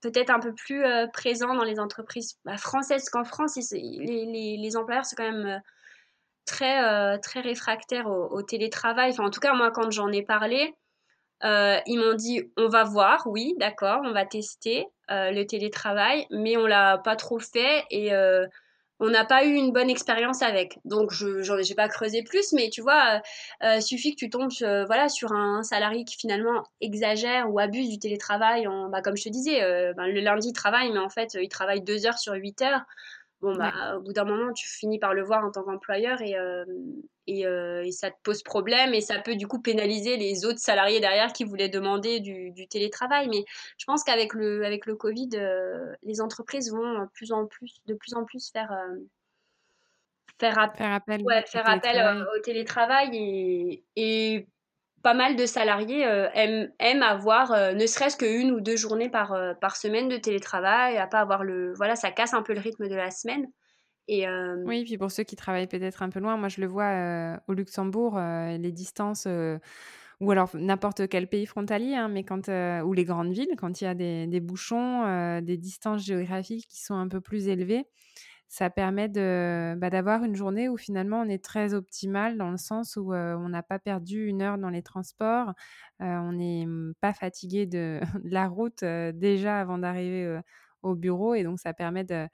peut-être un peu plus présent dans les entreprises bah, françaises qu'en France. Les, employeurs, c'est quand même très, euh, très réfractaires au, télétravail. Enfin, en tout cas, moi, quand j'en ai parlé, euh, ils m'ont dit on va voir, oui, d'accord, on va tester euh, le télétravail, mais on l'a pas trop fait et on n'a pas eu une bonne expérience avec. Donc, je n'ai pas creusé plus, mais tu vois, suffit que tu tombes voilà, sur un salarié qui finalement exagère ou abuse du télétravail. En, bah, comme je te disais, ben, le lundi, il travaille, mais en fait, il travaille deux heures sur huit heures bon bah au bout d'un moment tu finis par le voir en tant qu'employeur et, euh, euh, et, ça te pose problème et ça peut du coup pénaliser les autres salariés derrière qui voulaient demander du, télétravail. Mais je pense qu'avec le avec le Covid euh, les entreprises vont plus en plus de plus en plus faire faire, appel, faire appel au télétravail et, et pas mal de salariés euh, aiment, avoir euh, ne serait-ce qu'une ou deux journées par, euh, par semaine de télétravail, à pas avoir le... Voilà, ça casse un peu le rythme de la semaine. Oui, puis pour ceux qui travaillent peut-être un peu loin, moi je le vois au Luxembourg, les distances, ou alors n'importe quel pays frontalier, hein, mais quand, ou les grandes villes, quand il y a des, des bouchons, des distances géographiques qui sont un peu plus élevées, ça permet de, bah, d'avoir une journée où finalement on est très optimal dans le sens où on n'a pas perdu une heure dans les transports, on n'est mmh, pas fatigué de, la route déjà avant d'arriver au bureau et donc ça permet de,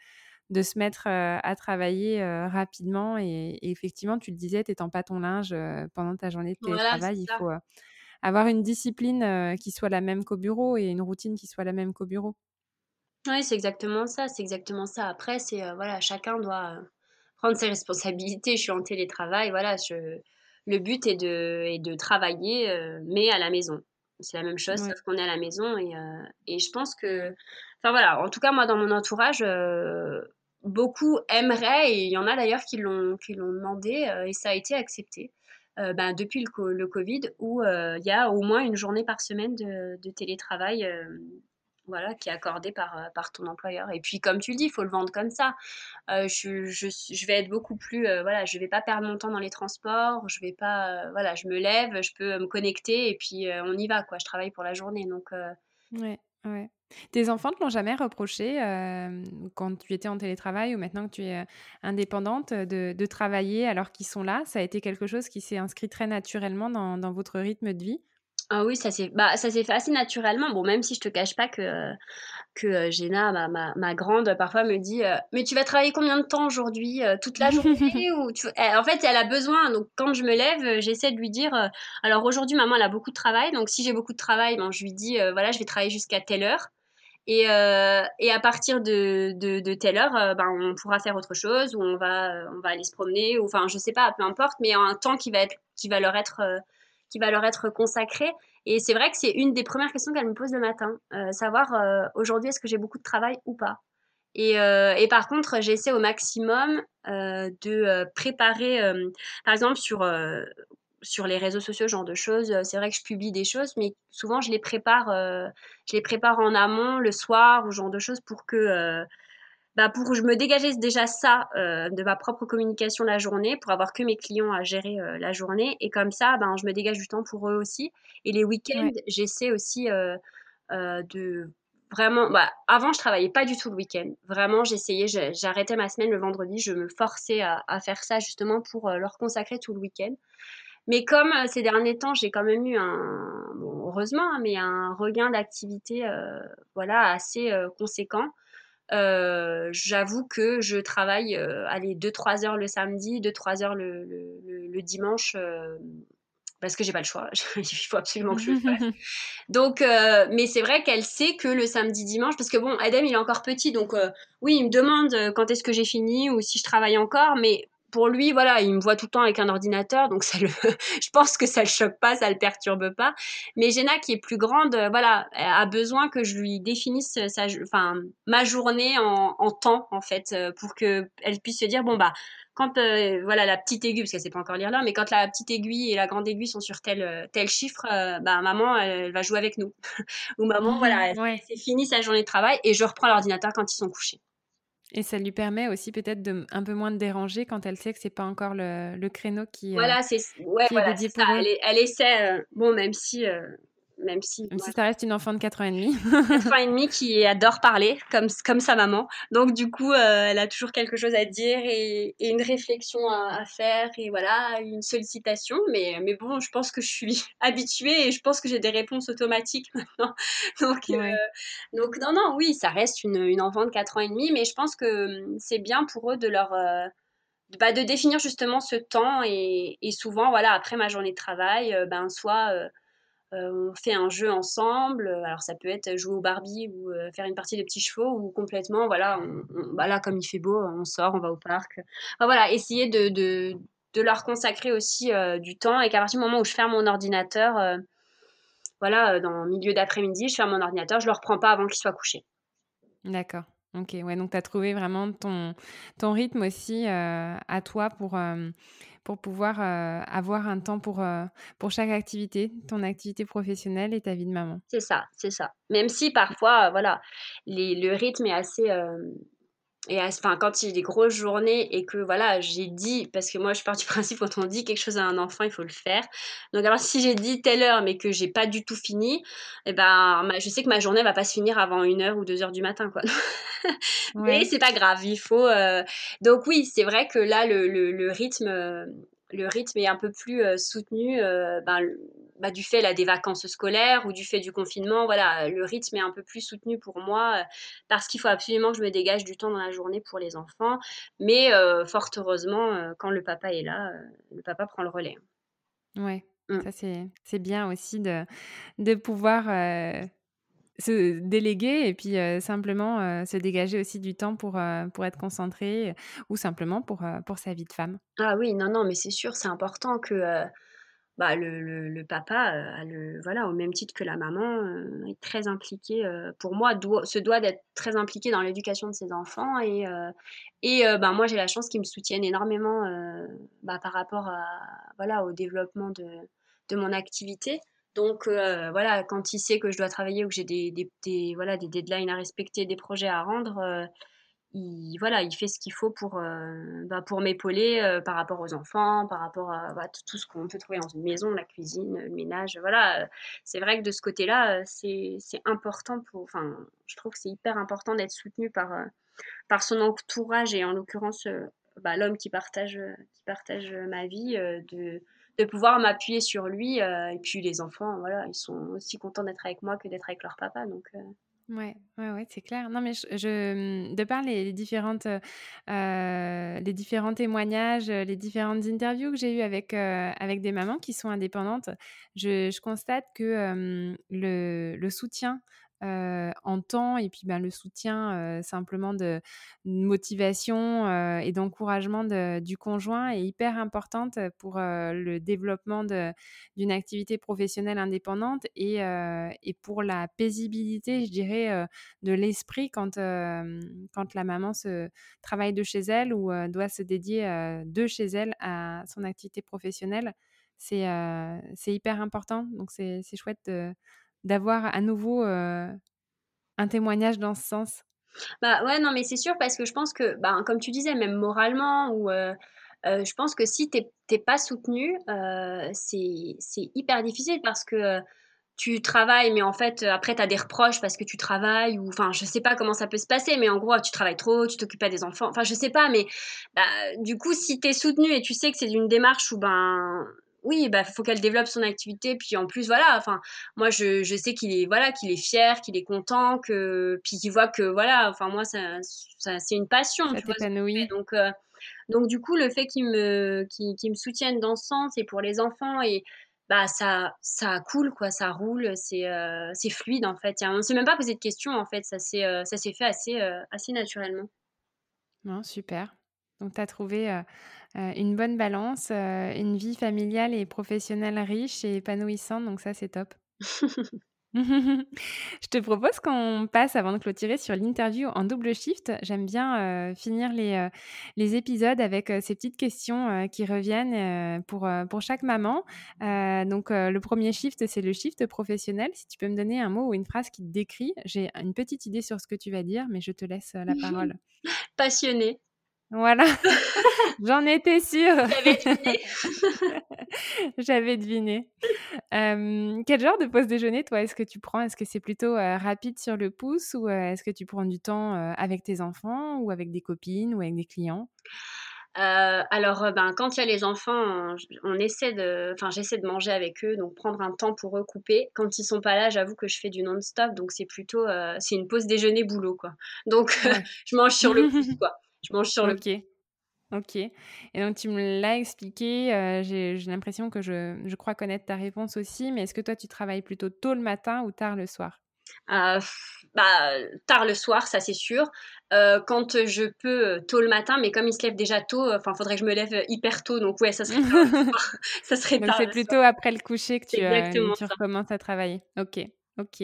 de se mettre à travailler rapidement et, effectivement tu le disais, t'étends pas ton linge pendant ta journée de télétravail, il faut avoir une discipline qui soit la même qu'au bureau et une routine qui soit la même qu'au bureau. Oui, c'est exactement ça, c'est exactement ça. Après, c'est, voilà, chacun doit, prendre ses responsabilités. Je suis en télétravail, voilà, je le but est de est de travailler, mais à la maison. C'est la même chose, sauf qu'on est à la maison et et je pense que enfin, voilà, en tout cas, moi, dans mon entourage, beaucoup aimeraient et il y en a d'ailleurs qui l'ont qui l'ont demandé, et ça a été accepté, ben, depuis le le covid où, il y a au moins une journée par semaine de de télétravail, voilà, qui est accordé par, euh, par ton employeur. Et puis, comme tu le dis, il faut le vendre comme ça. Euh, je, je, vais être beaucoup plus, euh, voilà, je vais pas perdre mon temps dans les transports, je vais pas, voilà, je me lève, je peux me connecter et puis on y va, quoi. Je travaille pour la journée, donc. Ouais, ouais. Tes enfants te l'ont jamais reproché quand tu étais en télétravail ou maintenant que tu es indépendante de, de travailler alors qu'ils sont là? Ça a été quelque chose qui s'est inscrit très naturellement dans, dans votre rythme de vie? Ah oui, ça s'est bah, ça s'est fait assez naturellement. Bon, même si je te cache pas que, que, heu, Géna, ma ma ma grande, parfois me dit, heu: «Mais tu vas travailler combien de temps aujourd'hui, toute la journée?» ou tu en fait, elle a besoin donc quand je me lève, j'essaie de lui dire, alors aujourd'hui maman elle a beaucoup de travail, donc si j'ai beaucoup de travail, ben, je lui dis, «Voilà, je vais travailler jusqu'à telle heure et et à partir de de de telle heure, ben, on pourra faire autre chose ou on va, on va aller se promener» ou enfin je sais pas, peu importe, mais un temps qui va être qui va leur être, qui va leur être consacrée. Et c'est vrai que c'est une des premières questions qu'elle me pose le matin, euh, savoir euh, aujourd'hui est-ce que j'ai beaucoup de travail ou pas. Et, euh, par contre, j'essaie au maximum de préparer, par exemple sur sur les réseaux sociaux, ce genre de choses. C'est vrai que je publie des choses, mais souvent je les prépare, je les prépare en amont le soir ou genre de choses pour que bah pour je me dégager déjà ça euh, de ma propre communication la journée pour avoir que mes clients à gérer euh, la journée. Et comme ça ben je me dégage du temps pour eux aussi. Et les week-ends j'essaie aussi euh, de vraiment bah, avant je travaillais pas du tout le week-end. Vraiment j'essayais j'arrêtais ma semaine le vendredi. Je me forçais à, à faire ça justement pour leur consacrer tout le week-end. Mais comme ces derniers temps j'ai quand même eu un bon, heureusement hein, mais un regain d'activité voilà assez conséquent euh, j'avoue que je travaille euh, allez 2-3 heures le samedi, 2-3 heures le, le, le, dimanche euh, parce que j'ai pas le choix. Il faut absolument que je le fasse. Donc, mais c'est vrai qu'elle sait que le samedi dimanche, parce que bon, Adam il est encore petit, donc oui, il me demande quand est-ce que j'ai fini ou si je travaille encore, mais pour lui, voilà, il me voit tout le temps avec un ordinateur, donc ça le, je pense que ça le choque pas, ça le perturbe pas. Mais Jenna, qui est plus grande, euh, voilà, a besoin que je lui définisse sa, enfin, ma journée en, en temps, en fait, euh, pour que elle puisse se dire, bon bah, quand euh, voilà la petite aiguille, parce qu'elle sait pas encore lire là, mais quand la petite aiguille et la grande aiguille sont sur tel tel chiffre, bah maman, elle, va jouer avec nous. Ou maman, voilà, c'est fini sa journée de travail et je reprends l'ordinateur quand ils sont couchés. Et ça lui permet aussi peut-être de un peu moins de déranger quand elle sait que c'est pas encore le, le créneau qui, voilà, c'est ouais, voilà, ça. Elle, elle, essaie, bon, même si même si. Même si ça reste une enfant de 4 ans et demi. 4 ans et demi qui adore parler, comme, comme sa maman. Donc, du coup, euh, elle a toujours quelque chose à dire et, et une réflexion à, à, faire et voilà, une sollicitation. Mais, mais bon, je pense que je suis habituée et je pense que j'ai des réponses automatiques maintenant. Donc, euh, donc, non, non, oui, ça reste une, une, enfant de 4 ans et demi, mais je pense que hum, c'est bien pour eux de leur. Euh, bah, de définir justement ce temps et, et, souvent, voilà, après ma journée de travail, euh, ben, soit euh, on fait un jeu ensemble. Alors ça peut être jouer au Barbie ou euh, faire une partie de petits chevaux ou complètement, voilà, on, bah là comme il fait beau, on sort, on va au parc. voilà, essayer de, de, leur consacrer aussi euh, du temps et qu'à partir du moment où je ferme mon ordinateur, voilà, dans le milieu d'après-midi, je ferme mon ordinateur, je ne le reprends pas avant qu'il soit couché. D'accord. Ok, ouais, donc tu as trouvé vraiment ton, ton rythme aussi à toi pour, pour pouvoir euh, avoir un temps pour, euh, pour chaque activité, ton activité professionnelle et ta vie de maman. C'est ça, c'est ça. Même si parfois, voilà, les, le rythme est assez, euh, et enfin, quand il y a des grosses journées et que voilà, j'ai dit, parce que moi je pars du principe quand on dit quelque chose à un enfant, il faut le faire. Donc alors si j'ai dit telle heure mais que j'ai pas du tout fini, et eh ben je sais que ma journée va pas se finir avant une heure ou deux heures du matin quoi. mais c'est pas grave, il faut. Euh, donc oui, c'est vrai que là le, le, le rythme le rythme est un peu plus euh, soutenu euh, ben, bah, du fait là, des vacances scolaires ou du fait du confinement. Voilà, le rythme est un peu plus soutenu pour moi euh, parce qu'il faut absolument que je me dégage du temps dans la journée pour les enfants. Mais fort heureusement, quand le papa est là, le papa prend le relais. Ouais, mmh. ça c'est bien aussi de, de pouvoir se déléguer et puis, simplement, se dégager aussi du temps pour, pour être concentré ou simplement pour, pour sa vie de femme. Ah oui, non, non, mais c'est sûr, c'est important que, bah, le le papa, heu, le voilà, au même titre que la maman, heu, est très impliqué, heu, pour moi, doit se doit d'être très impliqué dans l'éducation de ses enfants et et bah, moi, j'ai la chance qu'ils me soutiennent énormément, bah, par rapport à voilà, au développement de de mon activité. Donc voilà, quand il sait que je dois travailler ou que j'ai des des voilà, des deadlines à respecter, des projets à rendre, il voilà, il fait ce qu'il faut pour, heu, bah, pour m'épauler, heu, par rapport aux enfants, par rapport à tout ce qu'on peut trouver dans une maison, la cuisine, le ménage, voilà, heu, c'est vrai que de ce côté-là, c'est c'est important pour enfin, je trouve que c'est hyper important d'être soutenu par, par son entourage et en l'occurrence, bah, l'homme qui partage, qui partage, ma vie, de de pouvoir m'appuyer sur lui, et puis les enfants, voilà, ils sont aussi contents d'être avec moi que d'être avec leur papa, donc Ouais, ouais, ouais, c'est clair. Non, mais je de par les différentes, heu les différents témoignages, les différentes interviews que j'ai eues avec, avec des mamans qui sont indépendantes, je je constate que, le le soutien, en temps et puis, ben, le soutien, simplement de motivation, et d'encouragement de du conjoint est hyper importante pour, le développement d'une activité professionnelle indépendante et et pour la paisibilité, je dirais, de l'esprit quand, quand la maman travaille de chez elle ou, doit se dédier, de chez elle à son activité professionnelle. C'est, hyper important donc c'est chouette de d'avoir à nouveau, un témoignage dans ce sens? Bah, ouais, non, mais c'est sûr parce que je pense que, ben, comme tu disais, même moralement ou je pense que si tu es tu es pas soutenu, c'est hyper difficile parce que, tu travailles, mais en fait, après tu as des reproches parce que tu travailles ou enfin, je sais pas comment ça peut se passer, mais en gros, tu travailles trop, tu t'occupes pas des enfants, enfin, je sais pas, mais bah, du coup, si tu es soutenu et tu sais que c'est une démarche où, ben, oui, bah, faut qu'elle développe son activité, puis en plus, voilà, enfin, moi, je je sais qu'il est voilà, qu'il est fier, qu'il est content, que puis qu'il voit que voilà, enfin, moi, ça ça c'est une passion, Ça tu. Donc heu, donc du coup, le fait qu'il me qu'il me soutienne dans ce sens et pour les enfants et bah, ça ça coule quoi, ça roule, c'est, heu, c'est fluide en fait. On s'est même pas posé de questions en fait, ça s'est, heu, ça s'est fait assez, assez naturellement. Non, super. Donc tu as trouvé, heu heu, une bonne balance, heu, une vie familiale et professionnelle riche et épanouissante, donc ça, c'est top. Je te propose qu'on passe, avant de clôturer, sur l'interview en double shift. J'aime bien, finir les, les épisodes avec, ces petites questions, qui reviennent, pour, pour chaque maman. Donc, le premier shift, c'est le shift professionnel. Si tu peux me donner un mot ou une phrase qui te décrit? J'ai une petite idée sur ce que tu vas dire, mais je te laisse, la parole. Passionnée. Voilà, j'en étais sûre! J'avais deviné. J'avais deviné. Hem, quel genre de pause déjeuner, toi, est-ce que tu prends? Est-ce que c'est plutôt, rapide sur le pouce ou, est-ce que tu prends du temps, avec tes enfants ou avec des copines ou avec des clients? Alors, ben, quand il y a les enfants, on essaie de enfin, j'essaie de manger avec eux, donc prendre un temps pour eux, couper. Quand ils sont pas là, j'avoue que je fais du non-stop, donc c'est plutôt, c'est une pause déjeuner boulot, quoi. Donc, Ouais. je mange sur le pouce, quoi. Je mange sur le OK, OK et donc tu me l'as expliqué, heu, j'ai l'impression que je je crois connaître ta réponse aussi, mais est-ce que toi, tu travailles plutôt tôt le matin ou tard le soir? Heu, bah, tard le soir, ça c'est sûr. Heu, quand je peux, tôt le matin, mais comme ils se lèvent déjà tôt, enfin, faudrait que je me lève hyper tôt, donc ouais, ça serait. Ça serait Donc tard c'est soir. plutôt après le coucher que tu, recommences à travailler? OK, OK.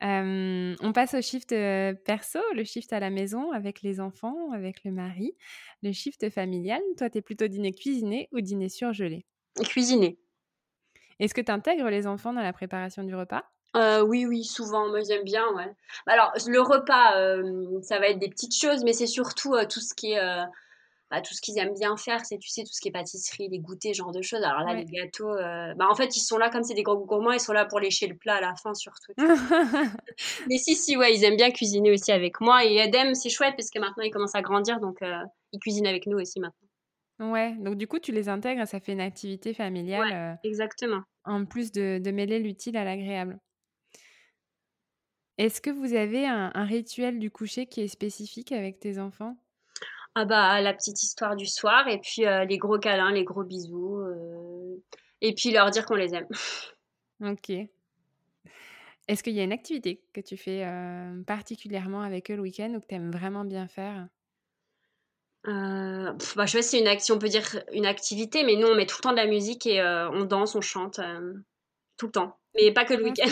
On passe au shift, perso, le shift à la maison avec les enfants, avec le mari, le shift familial. Toi, tu es plutôt dîner cuisiné ou dîner surgelé? Cuisiner. Est-ce que tu intègres les enfants dans la préparation du repas? Oui, oui, souvent, moi j'aime bien, ouais. Bah, alors le repas, ça va être des petites choses, mais c'est surtout, tout ce qui est, bah, tout ce qu'ils aiment bien faire, c'est, tu sais, tout ce qui est pâtisserie, les goûters, ce genre de choses. Alors là, les gâteaux, heu, bah, en fait, ils sont là comme c'est des gros gourmands, ils sont là pour lécher le plat à la fin surtout, mais si, si, ouais, ils aiment bien cuisiner aussi avec moi et Adem, c'est chouette parce que maintenant il commence à grandir donc heu, il cuisine avec nous aussi maintenant. Ouais, donc du coup, tu les intègres, ça fait une activité Ouais, familiale, heu, exactement. en plus de de mêler l'utile à l'agréable. Est-ce que vous avez un un rituel du coucher qui est spécifique avec tes enfants? Ah bah, la petite histoire du soir et puis, heu, les gros câlins, les gros bisous, heu et puis leur dire qu'on les aime. OK. Est-ce qu'il y a une activité que tu fais particulièrement avec eux le week-end ou que tu aimes vraiment bien faire? Euh, bah, je sais c'est une action, on peut dire une activité, mais nous on met tout le temps de la musique et on danse, on chante tout le temps, mais pas que le week-end.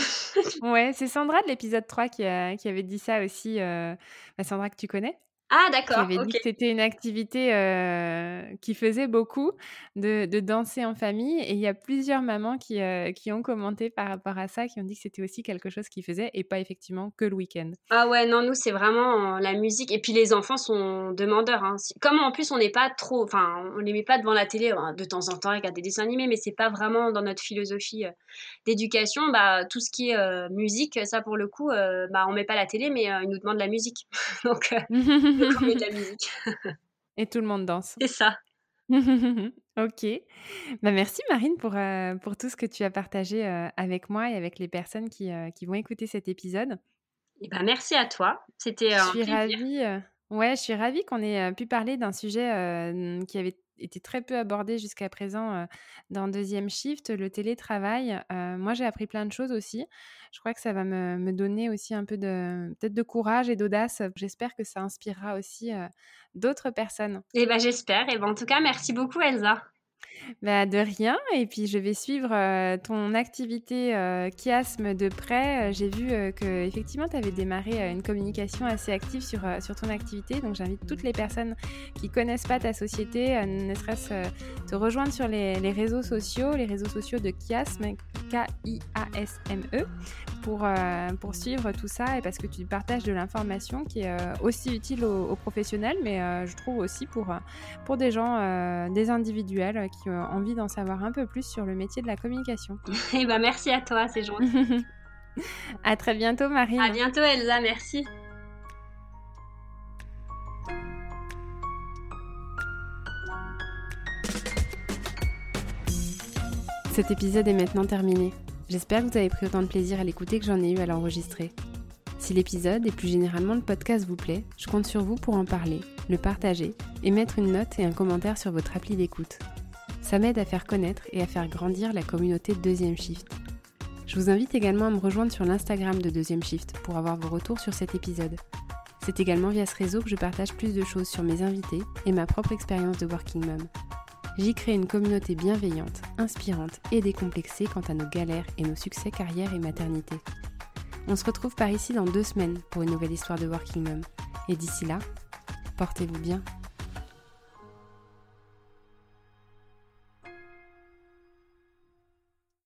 ouais, c'est Sandra de l'épisode 3 qui, qui, avait dit ça aussi. Bah, Sandra que tu connais ah d'accord. Qui avait dit que c'était une activité euh, qui faisait beaucoup de, de, danser en famille. Et il y a plusieurs mamans qui, euh, qui ont commenté par rapport à ça, qui ont dit que c'était aussi quelque chose qu'ils faisaient et pas effectivement que le week-end. Ah ouais, non, nous c'est vraiment la musique. Et puis les enfants sont demandeurs. Hein. Comme en plus on n'est pas trop, enfin on les met pas devant la télé hein, de temps en temps regarder des dessins animés, mais c'est pas vraiment dans notre philosophie euh, d'éducation. Bah tout ce qui est musique, ça pour le coup, bah on met pas la télé, mais ils nous demandent la musique. Donc de la musique. Et tout le monde danse. C'est ça. ok. Bah, merci Marine pour, euh, pour tout ce que tu as partagé euh, avec moi et avec les personnes qui, euh, qui vont écouter cet épisode. Et ben, merci à toi. C'était un je suis ravie. ouais, je suis ravie qu'on ait pu parler d'un sujet qui avait été très peu abordé jusqu'à présent dans deuxième shift, le télétravail. moi, j'ai appris plein de choses aussi. Je crois que ça va me, me donner aussi un peu de peut-être de courage et d'audace. J'espère que ça inspirera aussi d'autres personnes. Eh ben j'espère. Et ben en tout cas, merci beaucoup Elsa. Bah, de rien. Et puis, je vais suivre euh, ton activité euh, chiasme de près. Euh, j'ai vu que effectivement, tu avais démarré une communication assez active sur, sur ton activité. Donc, j'invite toutes les personnes qui connaissent pas ta société, ne serait-ce te rejoindre sur les, les, réseaux sociaux, les réseaux sociaux de chiasme, K-I-A-S-M-E, pour, pour suivre tout ça et parce que tu partages de l'information qui est aussi utile aux, aux professionnels, mais je trouve aussi pour, pour des gens, des individuels qui ont envie d'en savoir un peu plus sur le métier de la communication. Et eh ben merci à toi, c'est gentil. à très bientôt Marie. À bientôt Elsa, merci. Cet épisode est maintenant terminé. J'espère que vous avez pris autant de plaisir à l'écouter que j'en ai eu à l'enregistrer. Si l'épisode et plus généralement le podcast vous plaît, je compte sur vous pour en parler, le partager et mettre une note et un commentaire sur votre appli d'écoute. Ça m'aide à faire connaître et à faire grandir la communauté Deuxième Shift. Je vous invite également à me rejoindre sur l'Instagram de Deuxième Shift pour avoir vos retours sur cet épisode. C'est également via ce réseau que je partage plus de choses sur mes invités et ma propre expérience de Working Mom. J'y crée une communauté bienveillante, inspirante et décomplexée quant à nos galères et nos succès carrière et maternité. On se retrouve par ici dans deux semaines pour une nouvelle histoire de Working Mom. Et d'ici là, portez-vous bien.